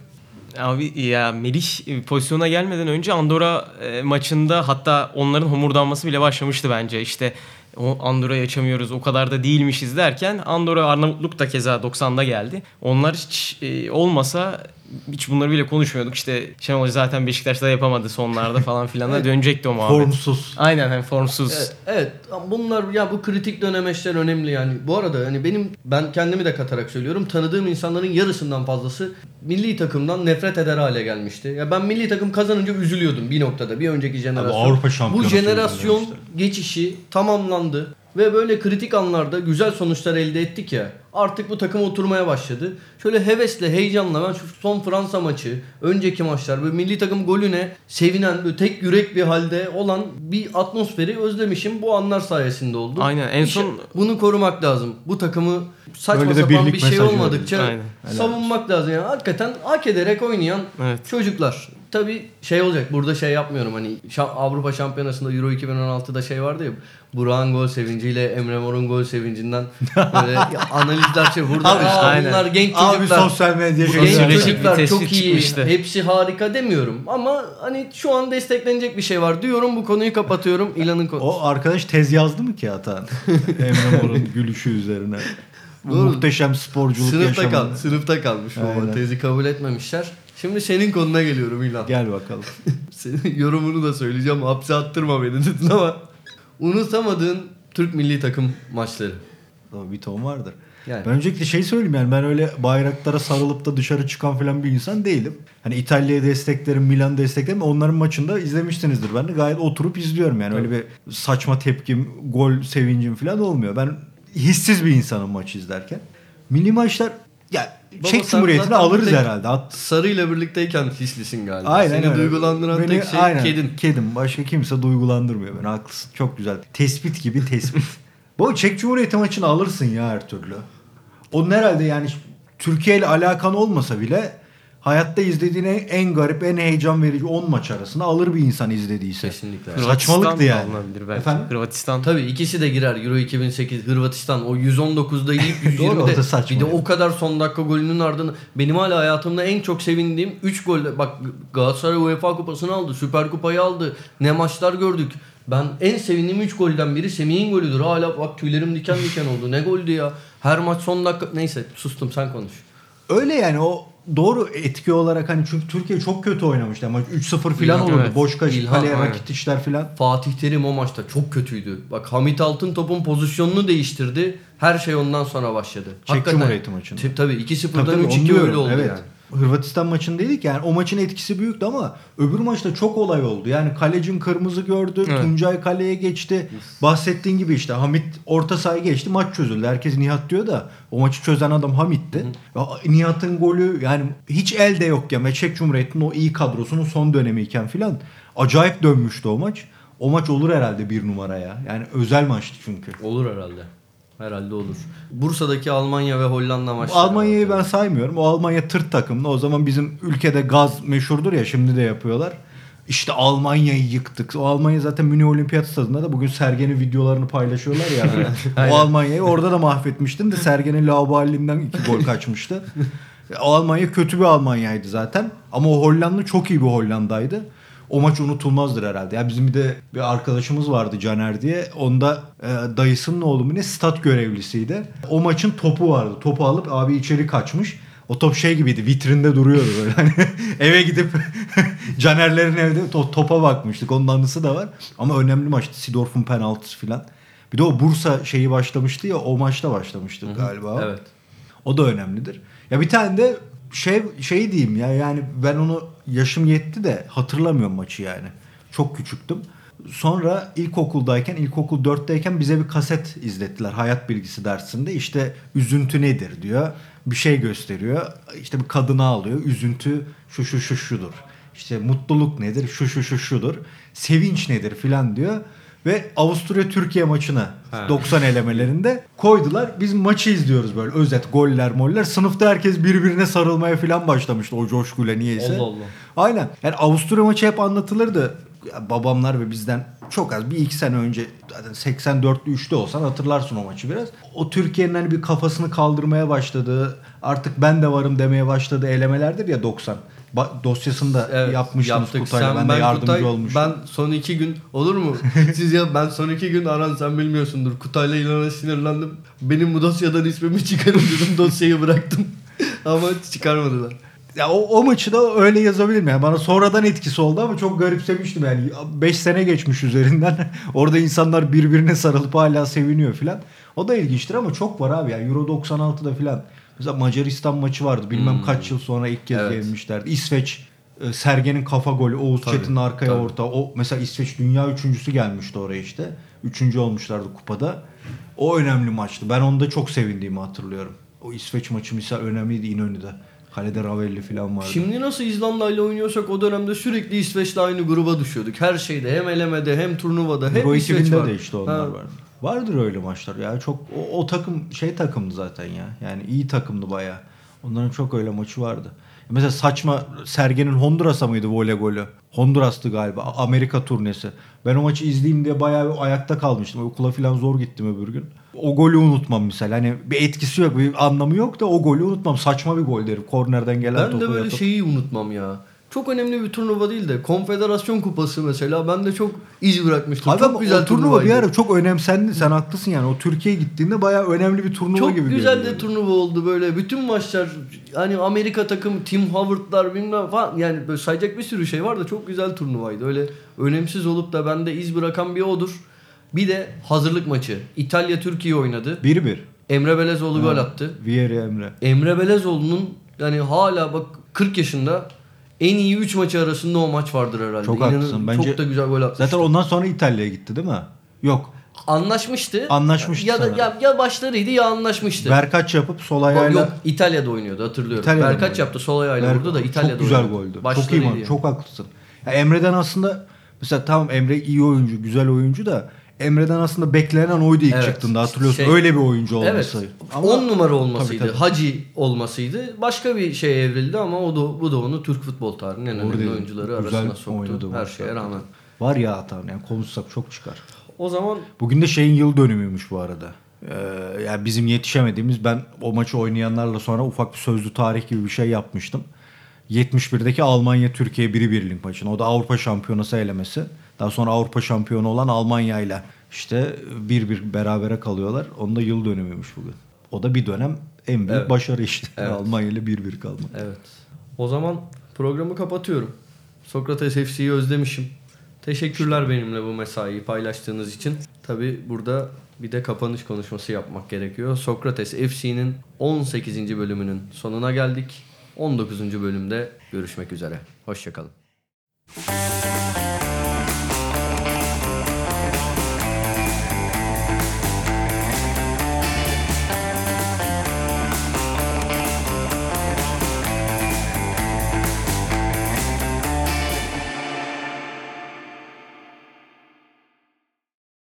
Abi ya Melih e, pozisyona gelmeden önce Andorra e, maçında hatta onların homurdanması bile başlamıştı bence. İşte o Andorra'yı açamıyoruz o kadar da değilmişiz derken Andorra Arnavutluk da keza 90'da geldi. Onlar hiç e, olmasa hiç bunları bile konuşmuyorduk. İşte Şenol Hoca zaten Beşiktaş'ta yapamadı sonlarda falan filan da dönecekti o muhabbet. Formsuz. Aynen hani formsuz. Evet, evet bunlar ya bu kritik dönemeçler önemli yani. Bu arada hani benim ben kendimi de katarak söylüyorum. Tanıdığım insanların yarısından fazlası milli takımdan nefret eder hale gelmişti. Ya ben milli takım kazanınca üzülüyordum bir noktada. Bir önceki jenerasyon. Avrupa Bu şampiyonası jenerasyon yüzünden geçişi tamamlandı ve böyle kritik anlarda güzel sonuçlar elde ettik ya. Artık bu takım oturmaya başladı. Şöyle hevesle, heyecanla ben şu son Fransa maçı, önceki maçlar ve milli takım golüne sevinen, böyle tek yürek bir halde olan bir atmosferi özlemişim. Bu anlar sayesinde oldu. Aynen, en İşte son- bunu korumak lazım. Bu takımı saçma Böyle de sapan birlik bir şey mesajı olmadıkça Aynen. Savunmak lazım. Yani hakikaten hak ederek oynayan Evet. çocuklar. Tabi şey olacak burada şey yapmıyorum hani Avrupa Şampiyonası'nda Euro 2016'da şey vardı ya Burak'ın gol sevinciyle Emre Mor'un gol sevincinden böyle [laughs] analizler şey burada Al işte, "Aa, aynen. bunlar genç Abi çocuklar sosyal medya genç çocuklar çok iyi çıkmıştı. hepsi harika demiyorum ama hani şu an desteklenecek bir şey var diyorum bu konuyu kapatıyorum İlan'ın konusu. O arkadaş tez yazdı mı ki Atan? [laughs] Emre Mor'un gülüşü üzerine. Doğru. muhteşem sporculuk Sınıfta yaşamını. kal, sınıfta kalmış baba Aynen. tezi kabul etmemişler. Şimdi senin konuna geliyorum İlan. Gel bakalım. [laughs] Senin yorumunu da söyleyeceğim. Hapse attırma beni dedin ama unutamadığın Türk milli takım maçları. Tabii bir ton vardır. Yani. Ben öncelikle şey söyleyeyim yani ben öyle bayraklara sarılıp da dışarı çıkan falan bir insan değilim. Hani İtalya'yı desteklerim, Milan desteklerim. Onların maçında izlemişsinizdir. Ben de gayet oturup izliyorum yani. Öyle bir saçma tepkim, gol sevincim falan olmuyor. Ben hissiz bir insanım maç izlerken. Milli maçlar ya Baba Çek Cumhuriyeti'ni alırız tek- herhalde. At, Sarı ile birlikteyken hislisin galiba. Aynen Seni öyle. duygulandıran Beni- tek şey aynen, kedin. Kedim. Başka kimse duygulandırmıyor beni. Haklısın. Çok güzel. Tespit gibi tespit. [laughs] Bu Çek Cumhuriyeti maçını alırsın ya her türlü. Onun herhalde yani Türkiye ile alakan olmasa bile hayatta izlediğin en, en garip, en heyecan verici 10 maç arasında alır bir insan izlediyse. Kesinlikle. Saçmalıktı yani. alınabilir belki. Efendim? Hırvatistan. Tabii ikisi de girer Euro 2008 Hırvatistan o 119'da [laughs] yiyip Doğru, o da 120'de saçma bir de o kadar son dakika golünün ardından benim hala hayatımda en çok sevindiğim 3 gol bak Galatasaray UEFA kupasını aldı Süper Kupayı aldı ne maçlar gördük ben en sevindiğim 3 golden biri Semih'in golüdür hala bak tüylerim diken diken oldu ne goldü ya her maç son dakika neyse sustum sen konuş Öyle yani o doğru etki olarak hani çünkü Türkiye çok kötü oynamıştı ama 3-0 falan İlhan, olurdu. evet. Boş kaç İlhan, kaleye aynen. rakit işler falan. Fatih Terim o maçta çok kötüydü. Bak Hamit Altın topun pozisyonunu değiştirdi. Her şey ondan sonra başladı. Çek Hakikaten. Cumhuriyeti maçında. Tabii 2-0'dan Tabii, tabii, 3-2 onu diyorum. öyle oldu evet. yani. Hırvatistan maçındaydık yani o maçın etkisi büyüktü ama öbür maçta çok olay oldu. Yani kalecin kırmızı gördü, Evet. Tuncay kaleye geçti. Bahsettiğin gibi işte Hamit orta sahaya geçti maç çözüldü. Herkes Nihat diyor da o maçı çözen adam Hamit'ti. Nihat'ın golü yani hiç elde yok ya. Ve Çek Cumhuriyeti'nin o iyi kadrosunun son dönemiyken filan acayip dönmüştü o maç. O maç olur herhalde bir numaraya. Yani özel maçtı çünkü. Olur herhalde. Herhalde olur. Bursa'daki Almanya ve Hollanda maçları. Almanya'yı ben saymıyorum. O Almanya tırt takımlı. O zaman bizim ülkede gaz meşhurdur ya şimdi de yapıyorlar. İşte Almanya'yı yıktık. O Almanya zaten Münih Olimpiyat Stadında da bugün Sergen'in videolarını paylaşıyorlar ya. [laughs] Aynen. o Almanya'yı orada da mahvetmiştin de Sergen'in laubalinden iki gol kaçmıştı. O [laughs] Almanya kötü bir Almanya'ydı zaten. Ama o Hollanda çok iyi bir Hollanda'ydı. O maç unutulmazdır herhalde. Ya bizim bir de bir arkadaşımız vardı Caner diye. Onda e, dayısının oğlu mu ne stat görevlisiydi. O maçın topu vardı. Topu alıp abi içeri kaçmış. O top şey gibiydi vitrinde duruyordu böyle. [laughs] Hani eve gidip [laughs] Canerlerin evde to- topa bakmıştık. Onun anısı da var. Ama önemli maçtı. Sidorf'un penaltısı filan. Bir de o Bursa şeyi başlamıştı ya o maçta başlamıştı galiba. Evet. O da önemlidir. Ya bir tane de şey şey diyeyim ya yani ben onu yaşım yetti de hatırlamıyorum maçı yani. Çok küçüktüm. Sonra ilkokuldayken, ilkokul 4'teyken bize bir kaset izlettiler hayat bilgisi dersinde. İşte üzüntü nedir diyor. Bir şey gösteriyor. İşte bir kadını alıyor. Üzüntü şu şu şu şudur. İşte mutluluk nedir? Şu şu şu şudur. Sevinç nedir filan diyor. Ve Avusturya Türkiye maçına 90 elemelerinde koydular. Biz maçı izliyoruz böyle özet goller moller. Sınıfta herkes birbirine sarılmaya falan başlamıştı o coşkuyla niyeyse. Allah Allah. Aynen. Yani Avusturya maçı hep anlatılırdı. Ya babamlar ve bizden çok az bir iki sene önce zaten 84'lü 3'te olsan hatırlarsın o maçı biraz. O Türkiye'nin hani bir kafasını kaldırmaya başladığı artık ben de varım demeye başladığı elemelerdir ya 90. Dosyasını da Evet, yapmıştınız yaptık. Kutay'la. Sen, ben, de yardımcı Kutay, olmuştum. Ben son iki gün olur mu? [laughs] Siz ya ben son iki gün Aran sen bilmiyorsundur. Kutay'la İlhan'a sinirlendim. Benim bu dosyadan ismimi çıkarın dedim. [laughs] Dosyayı bıraktım. [laughs] Ama çıkarmadılar. Ya o, o maçı da öyle yazabilirim yani. Bana sonradan etkisi oldu ama çok garipsemiştim yani. 5 sene geçmiş üzerinden. Orada insanlar birbirine sarılıp hala seviniyor filan. O da ilginçtir ama çok var abi yani. Euro 96'da filan. Mesela Macaristan maçı vardı. Bilmem kaç yıl sonra ilk kez Evet. yenilmişlerdi. İsveç e, Sergen'in kafa golü, Oğuz Tabii, Çetin'in arkaya tabii. orta. O mesela İsveç dünya üçüncüsü gelmişti oraya işte. Üçüncü olmuşlardı kupada. O önemli maçtı. Ben onda çok sevindiğimi hatırlıyorum. O İsveç maçı misal önemliydi İnönü'de. Kalede Ravelli falan vardı. Şimdi nasıl İzlanda ile oynuyorsak o dönemde sürekli İsveç'le aynı gruba düşüyorduk. Her şeyde hem elemede hem turnuvada hep Euro İsveç 2000'de var. de işte onlar Ha. vardı. Vardır öyle maçlar ya. Çok o, o takım şey takımdı zaten ya. Yani iyi takımdı bayağı. Onların çok öyle maçı vardı. Mesela saçma Sergen'in Honduras'a mıydı voley golü? Honduras'tı galiba. Amerika turnesi. Ben o maçı izleyeyim diye bayağı bir ayakta kalmıştım. Okula falan zor gittim öbür gün. O golü unutmam mesela. Hani bir etkisi yok, bir anlamı yok da o golü unutmam. Saçma bir gol derim. Kornerden gelen Ben topu de böyle yatıp. şeyi unutmam ya. Çok önemli bir turnuva değil de Konfederasyon Kupası mesela ben de çok iz bırakmıştım. Abi çok ama güzel o turnuva turnuvaydı. bir ara çok önemsendi. Sen haklısın yani. O Türkiye'ye gittiğinde bayağı önemli bir turnuva Çok gibi güzel görünüyordu. de turnuva oldu böyle. Bütün maçlar hani Amerika takım, Tim Howard'lar bilmem falan yani böyle sayacak bir sürü şey var da çok güzel turnuvaydı. Öyle önemsiz olup da bende iz bırakan bir odur. Bir de hazırlık maçı. İtalya Türkiye oynadı. 1-1. Emre Belezoğlu gol attı. Vieri Emre. Emre Belezoğlu'nun yani hala bak 40 yaşında en iyi 3 maçı arasında o maç vardır herhalde. Çok İnanın haklısın. Bence- çok da güzel gol atmıştı. Zaten ondan sonra İtalya'ya gitti değil mi? Yok. anlaşmıştı. Anlaşmıştı ya da sanırım. ya, ya başlarıydı ya anlaşmıştı. Berkaç yapıp sol ayağıyla. yok İtalya'da oynuyordu hatırlıyorum. İtalya'da Berkaç oynuyordu. yaptı sol ayağıyla vurdu da İtalya'da Çok güzel oynuyordu. goldü. Çok iyi Başlarıydı yani. Çok haklısın. Ya Emre'den aslında mesela tamam Emre iyi oyuncu, güzel oyuncu da Emre'den aslında beklenen oydu ilk Evet. çıktığında hatırlıyorsun. Şey- Öyle bir oyuncu Evet. olması. 10 numara olmasıydı. Tabii, tabii. Hacı olmasıydı. Başka bir şey evrildi ama o da bu da onu Türk futbol tarihinin en önemli oyuncuları arasına soktu. Her şeye rağmen. Var ya hata yani konuşsak çok çıkar. O zaman Bugün de şeyin yıl dönümüymüş bu arada. Ee, yani bizim yetişemediğimiz ben o maçı oynayanlarla sonra ufak bir sözlü tarih gibi bir şey yapmıştım. 71'deki Almanya Türkiye biri birlik maçını. O da Avrupa Şampiyonası elemesi. Daha sonra Avrupa şampiyonu olan Almanya ile işte bir bir berabere kalıyorlar. Onun da yıl dönümüymüş bugün. O da bir dönem en büyük Evet. başarı işte. Evet. [laughs] Almanya ile bir bir kalmak. evet. O zaman programı kapatıyorum. Sokrates FC'yi özlemişim. Teşekkürler benimle bu mesaiyi paylaştığınız için. Tabi burada bir de kapanış konuşması yapmak gerekiyor. Sokrates FC'nin 18. bölümünün sonuna geldik. 19. bölümde görüşmek üzere. Hoşçakalın.